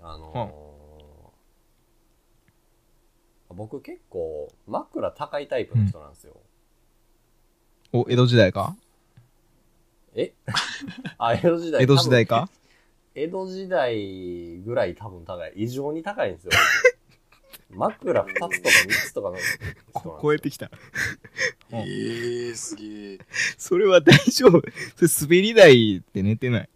あのー僕結構枕高いタイプの人なんですよ、お江戸時代か？え？あ江戸時代。江戸時代か？江戸時代ぐらい多分高い。異常に高いんですよ。枕2つとか3つとかの人なんですよ。超えてきた。うん。えー、すげえ。それは大丈夫。それ滑り台って寝てない。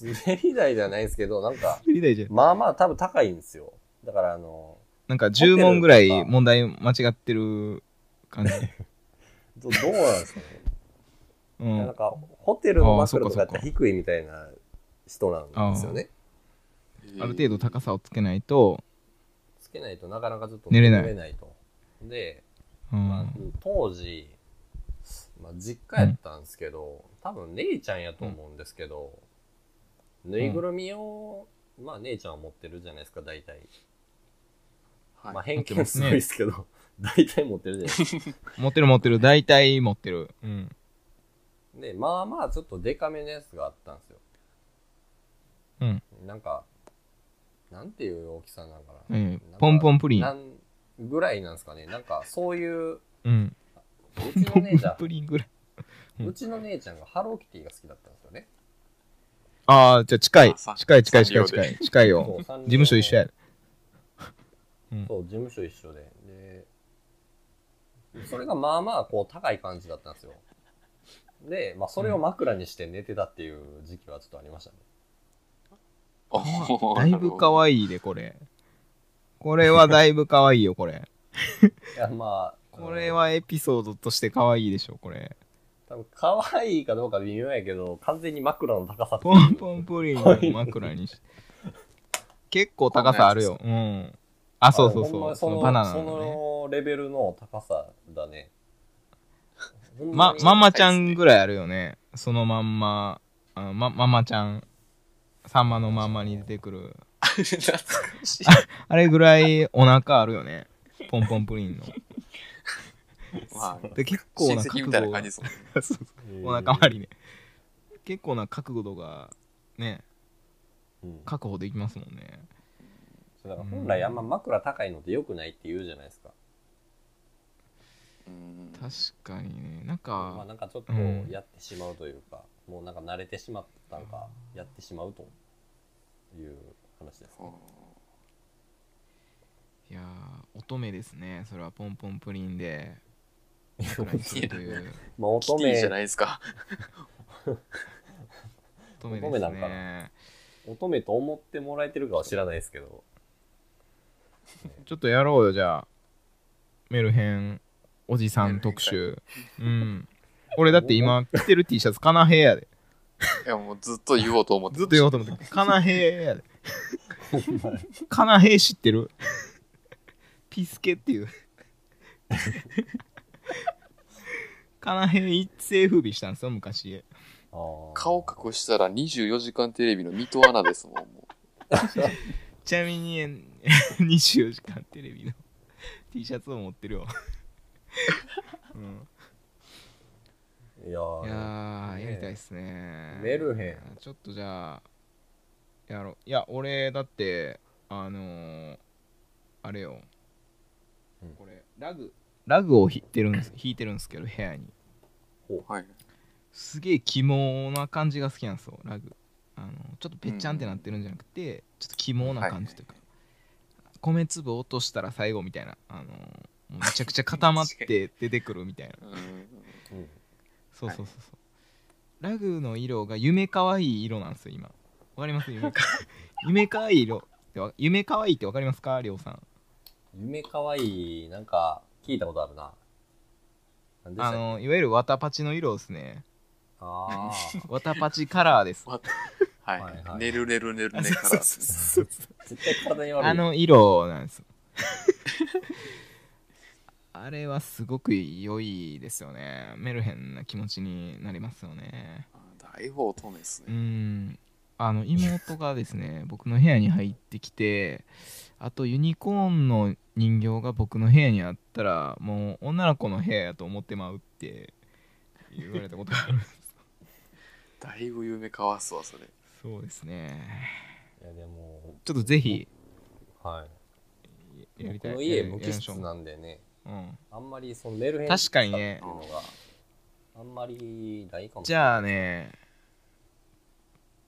滑り台じゃないですけどなんか滑り台じゃん。まあまあ多分高いんですよ。だからあの、なんか10問ぐらい問題間違ってる感じ どうなんですかね？うんなんか、ホテルの枕とかやったら低いみたいな人なんですよね。ある程度高さをつけないと、つけないとなかなかちょっと寝れないと。で、うんまあ、当時、まあ、実家やったんですけど、多分姉ちゃんやと思うんですけど、ぬいぐるみを、まあ姉ちゃんは持ってるじゃないですか、大体。はい。まあ偏見すごいですけど、大体持ってるじゃないですか。持ってる持ってる。大体持ってる。うん。で、まあまあちょっとデカめのやつがあったんですよ。うん。なんか、なんていう大きさなんかな。ええなんかポンポンプリン。なんぐらいなんですかね。なんかそういう、うん。うちの姉ちゃん、プリンぐらい。うちの姉ちゃんがハローキティが好きだったんですよね。ああじゃあ近い。近い近い近い近い。近いよ。事務所一緒やそう、事務所一緒で。で、それがまあまあこう高い感じだったんですよ。で、まあそれを枕にして寝てたっていう時期はちょっとありましたね。おーだいぶ可愛いでこれ。これはだいぶ可愛いよこれ。いや、まあ、これはエピソードとして可愛いでしょこれ。多分可愛いかどうか微妙やけど、完全に枕の高さっていう。ポンポンプリンを枕にして結構高さあるよ。うんあそうそうそう。そのバナナそのね。のレベルの高さだね。まママちゃんぐらいあるよね。そのまんま。あまママちゃん。さんまのまんまに出てくる。懐かしい。あれぐらいお腹あるよね。ポンポンプリンの。まあで結構な覚親戚みたいな悟が感じですもんね。そうそうお腹周りね。結構な覚悟度がねうん。確保できますもんね。そうだから本来あんま枕高いのって良くないって言うじゃないですか。うん確かにね。なんまあかなんかちょっとうんやってしまうというか、もうなんか慣れてしまったのか、やってしまうという話ですね。いやー乙女ですね。それはポンポンプリンで。まあ乙キティじゃ女、ないですか。乙女です乙女なんかね乙女と思ってもらえてるかは知らないですけど、ちょっとやろうよじゃあ。メルヘンおじさん特集。うん。俺だって今着てる T シャツカナヘイやで。いやもうずっと言おうと思ってずっと言おうと思って。カナヘイやで。カナヘイ知ってる？ピスケっていう。カナヘイ一世風靡したんですよ昔。顔隠したら24時間テレビの水戸アナですもんも ちなみに 24時間テレビの T シャツを持ってるよ、うんいやーいやー、ねやりたいっすね。メルヘン。ちょっとじゃあ、やろう。いや、俺、だって、あのー、あれよ、うんこれ、ラグ、ラグを引いてるんです、引いてるんですけど、部屋に。うはいすげえ肝な感じが好きなんですよ、ラグ。あの、ちょっとぺっちゃんってなってるんじゃなくて、ちょっと肝な感じというか、米粒落としたら最後みたいな、あのーもうめちゃくちゃ固まって出てくるみたいな。うん。うんそうそうそうそう、ラグの色が夢かわいい色なんですよ今。わかります？夢か。夢かわいい色。ってわ夢かわいいってわかりますか？りょうさん。夢かわいい、なんか聞いたことあるな。あのいわゆるワタパチの色ですね。あー。ワタパチカラーですはい、はいはい寝る寝る寝る寝から。絶対体に悪い。あの色なんですよ。あれはすごく良いですよね。メルヘンな気持ちになりますよね。大方乙女ですうねん。あの妹がですね 僕の部屋に入ってきてあとユニコーンの人形が僕の部屋にあったらもう女の子の部屋やと思ってまうって言われたことがある だいぶ夢かわすわそれそうですね。いやでも、ちょっとぜひはい。やりたい。僕の家や無機質なんでね、うん、あんまりそのメルヘン確かにね。あんまりないかもしじゃあね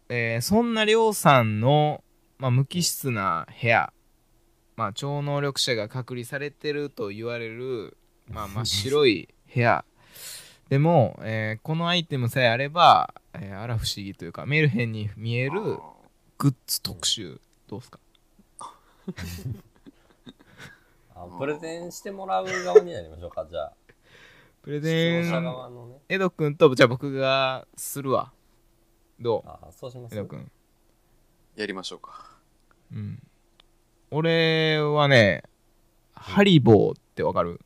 えーそんなりょうさんの、まあ、無機質な部屋、まあ、超能力者が隔離されてると言われる、まあ、真っ白い部屋でも、えーこのアイテムさえあれば、えーあら不思議というかメルヘンに見えるあグッズ特集どうですか？あプレゼンしてもらう側になりましょうか、じゃあ。プ プレ視ゼン側のね。エド君とじゃあ僕がするわ。どう？ああ、そうします？エド君。やりましょうか。うん。俺はねハリボーってわかる？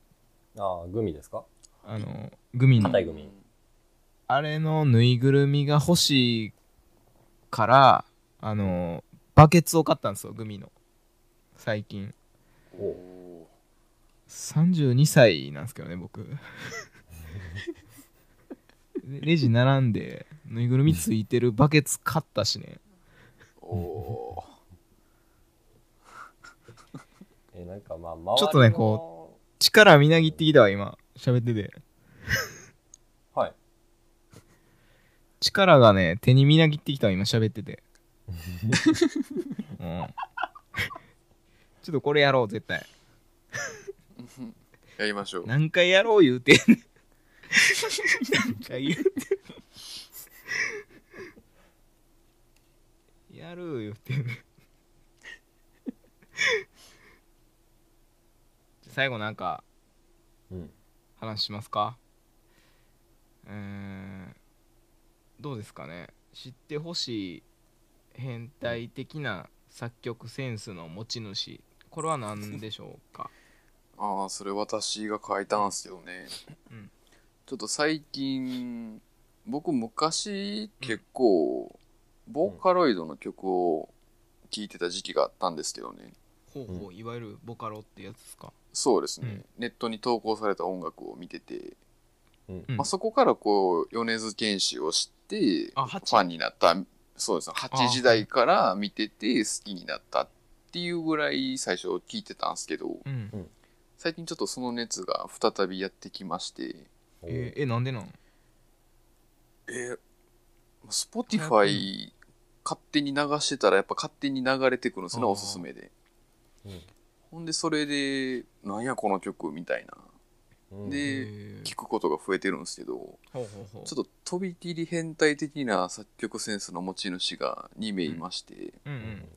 ああ、グミですか？あのグミの硬いグミ。あれのぬいぐるみが欲しいからあのバケツを買ったんですよグミの。最近。おう。お32歳なんですけどね僕。で レジ並んでぬいぐるみついてるバケツ買ったしね。ーおえ、なんかまあ、ちょっとねこ力みなぎってきたわ今喋ってて。はい。力がね手にみなぎってきたわ今喋ってて。うん。ちょっとこれやろう絶対。ー やりましょう。何回やろう言うてんねん。何回言うてんやる言うてんねん。最後なんかうん。話しますか？うーんどうですかね？知ってほしい変態的な作曲センスの持ち主これは何でしょうか？ああそれ私が書いたんすよね、うん。ちょっと最近僕昔結構ボーカロイドの曲を聴いてた時期があったんですけどねほうほういわゆるボカロってやつですか？そうですね、うん。ネットに投稿された音楽を見てて、うん。うんまあ、そこからこう米津玄師を知ってあフ八ァンになったそうですね。8時代から見てて好きになったっていうぐらい最初聞いてたんですけどうん。最近ちょっとその熱が再びやってきまして。えーえなんでなん？えー、Spotify 勝手に流してたらやっぱ勝手に流れてくるんですねあー。おすすめで。うんほんでそれでなんやこの曲みたいな。うん。でえー。聞くことが増えてるんですけどほうほうほう。ちょっととびきり変態的な作曲センスの持ち主が2名いまして、うんうん。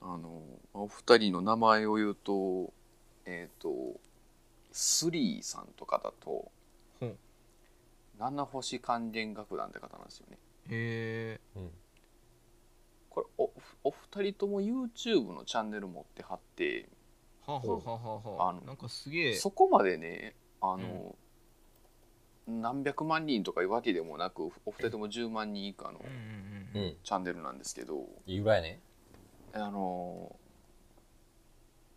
あのお二人の名前を言うとえっ、とスリーさんとかだとほう。七星関連楽団って方なんですよね。えうん。これおお二人とも YouTube のチャンネル持ってはってー、はあはあはあはあ。あのなんかすげえ。そこまでねあの、何百万人とかいうわけでもなくお二人とも10万人以下のうんうんうんうん。チャンネルなんですけど、いいぐらいね。あの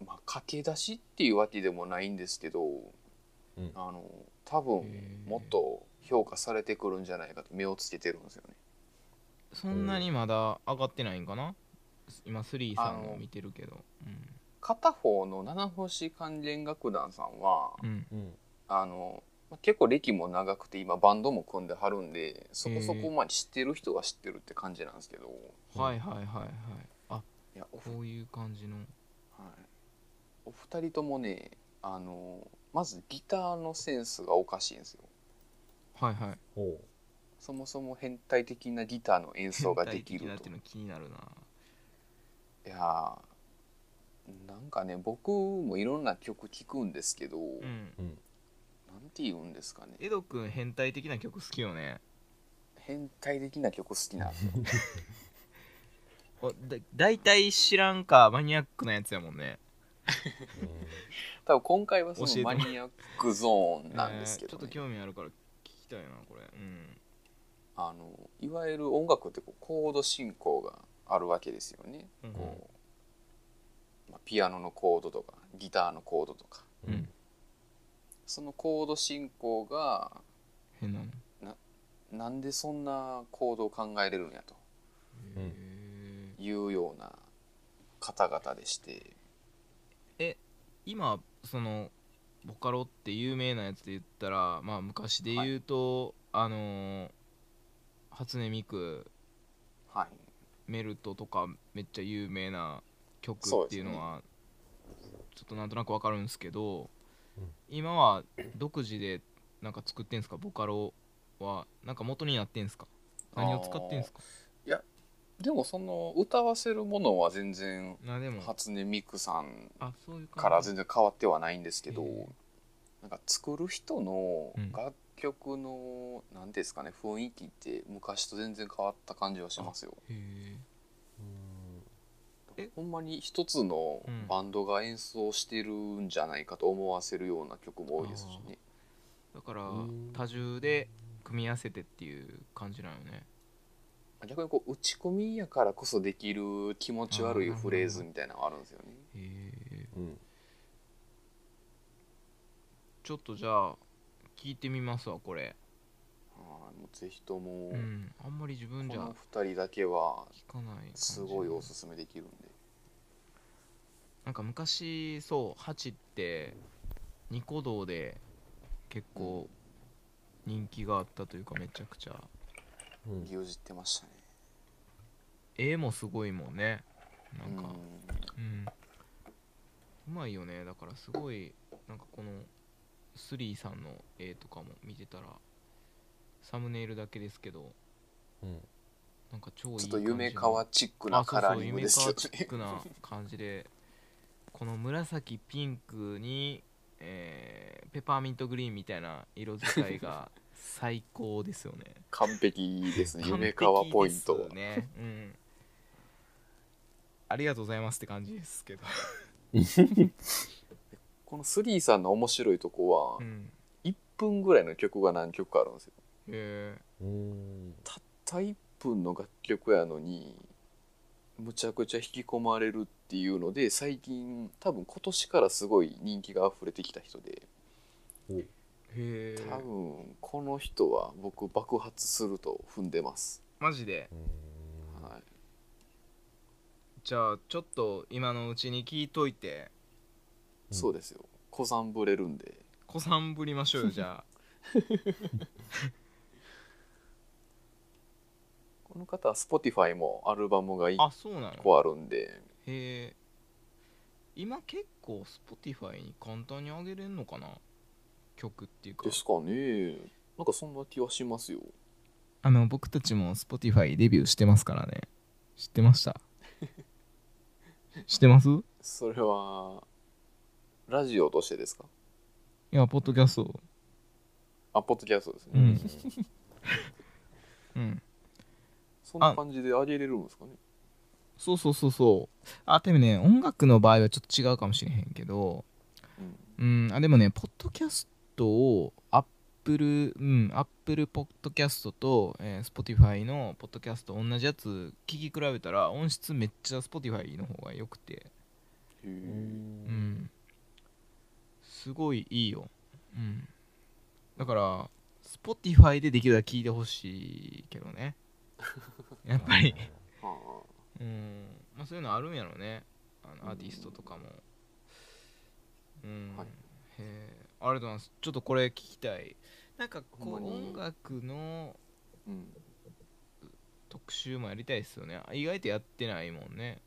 まあ駆け出しっていうわけでもないんですけど、うん。あの多分もっと評価されてくるんじゃないかと目をつけてるんですよね。そんなにまだ上がってないんかな？今スリーさんを見てるけど。片方の七星関連楽団さんはうん。うん。うんあのまあ結構歴も長くて今バンドも組んではるんでそこそこまあ知ってる人は知ってるって感じなんですけど、はいはいはいはい。あいやおこういう感じの。はい、お二人ともねあのまずギターのセンスがおかしいんですよ。はいはい。そもそも変態的なギターの演奏ができると。変態的だっていうの気になるないやーなんかね僕もいろんな曲聴くんですけど、うん。うん。なんて言うんですかね。エドくん変態的な曲好きよね。変態的な曲好きな おだ大体知らんかマニアックなやつやもんね。多分今回はそのマニアックゾーンなんですけど、えーちょっとね興味あるから聞きたいなこれ。うん。あのいわゆる音楽ってこうコード進行があるわけですよね、うん。こうまあ、ピアノのコードとかギターのコードとか。うん。うんそのコード進行が変なの？なんでそんなコードを考えれるんやと。いうような方々でして。ー今そのボカロって有名なやつで言ったらまあ昔で言うと、あのー初音ミクはいメルトとかめっちゃ有名な曲っていうのはちょっとなんとなくわかるんですけど、うん。今は独自でなんか作ってんすか？ボカロはなんか元になってんすか？何を使ってんすか？でもその歌わせるものは全然初音ミクさんから全然変わってはないんですけどへなんか作る人のうん。楽曲の何、ですかね雰囲気って昔と全然変わった感じはしますよ。へええ？ほんまに一つのうん。バンドが演奏してるんじゃないかと思わせるような曲も多いですしね。だからうん。多重で組み合わせてっていう感じなのね。逆にこう打ち込みやからこそできる気持ち悪いフレーズみたいなのがあるんですよね。へえうん。ちょっとじゃあ聞いてみますわこれ。あーもうぜひとも、うんあんまり自分じゃこの2人だけは聞かないすごいおすすめできるんで。なんか昔そうハチってニコ動で結構人気があったというかめちゃくちゃ。うん。牛耳ってましたね。絵もすごいもんね。なんか。ううん。うまいよね。だからすごいなんかこのスリーさんの絵とかも見てたらサムネイルだけですけどうん。なんか超いいちょっと夢川チックなカラーリングチッねクな感じでこの紫ピンクに、えーペパーミントグリーンみたいな色使いが 最高ですよね。完璧ですね。夢川ポイントねうん。ありがとうございますって感じですけど このスリーさんの面白いとこはうん。1分ぐらいの曲が何曲かあるんですよ。へえうんたった1分の楽曲やのにむちゃくちゃ引き込まれるっていうので最近多分今年からすごい人気が溢れてきた人でへえ多分この人は僕爆発すると踏んでます、マジで？はい、じゃあちょっと今のうちに聞いといて。うんそうですよ。小さんぶれるんで。子さんぶりましょうよ じゃあ。この方は Spotify もアルバムが1あそうなの？個あるんで。へえ。今結構 Spotify に簡単に上げれんのかな？曲っていうか。ですかね。なんかそんな気はしますよ。あの僕たちも Spotify デビューしてますからね。知ってました？知ってます？いそれはラジオとしてですか？やポッドキャスト。あポッドキャストですね、うん。うん。そんな感じで上げれるんですかね？そうそうそうそう。あでもね音楽の場合はちょっと違うかもしれへんけどうん。うん。あでもねポッドキャストを Apple うん Apple ポッドキャストと、えー Spotify のポッドキャスト同じやつ聞き比べたら音質めっちゃ Spotify の方が良くて。へうー。うんんすごいいいよ。うん。だから Spotify でできるだけ聞いてほしいけどね。やっぱり。はうん。まあそういうのあるんやろね。あのアーティストとかも。うん、はい。へえ。ありがとうございます。ちょっとこれ聞きたい。なんかこう音楽のあうん。特集もやりたいですよね。意外とやってないもんね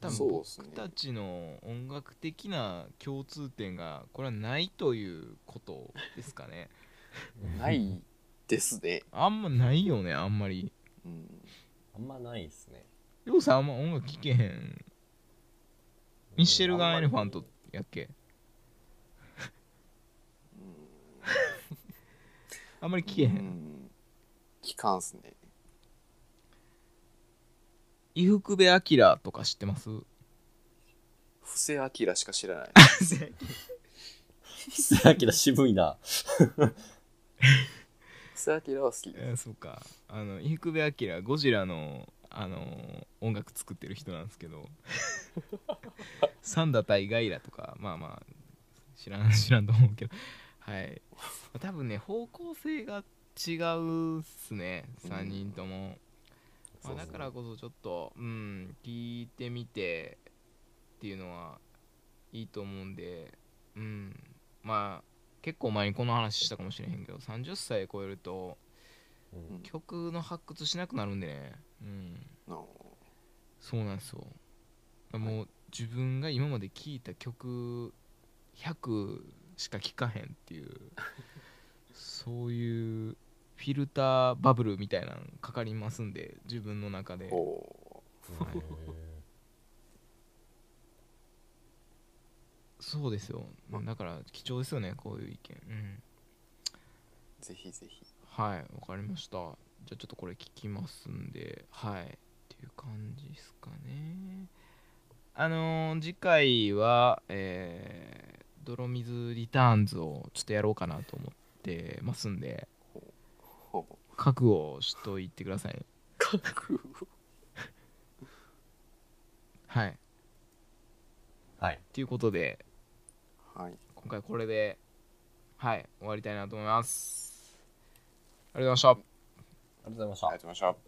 多分僕たちの音楽的な共通点がこれはないということですかね。ないですね、あんまないよねあんまり。うん、あんまないですね。りょうさんあんま音楽聴けへん。ミッシェルガン・エレファントやっけ？あんまり聴けへうんん。聞かんっすね伊福部明とか知ってます？布施明しか知らない。さっきだ渋いな。布施明は好き。ですえーそうか。あの伊福部明ゴジラのあの音楽作ってる人なんですけど。サンダ対ガイラとかまあまあ知らん 知らんと思うけど。はい。多分ね方向性が違うっすね。3人とも、まあ、だからこそちょっとうん聞いてみてっていうのはいいと思うんでうん。まあ結構前にこの話したかもしれへんけど30歳超えるとうん。曲の発掘しなくなるんでね。うん。のそうなんですよ。もう自分が今まで聴いた曲100しか聴かへんっていう そういうフィルターバブルみたいなのかかりますんで自分の中で、そうですよ、まあ、だから貴重ですよねこういう意見。うん。ぜひぜひ。はいわかりました。じゃあちょっとこれ聞きますんではい。っていう感じですかね。あのー次回はえー泥水リターンズをちょっとやろうかなと思ってますんで覚悟しといてください。ね覚悟。はい。はい。ということではい。今回これではい終わりたいなと思います。ありがとうございました。ありがとうございました。ありがとうございました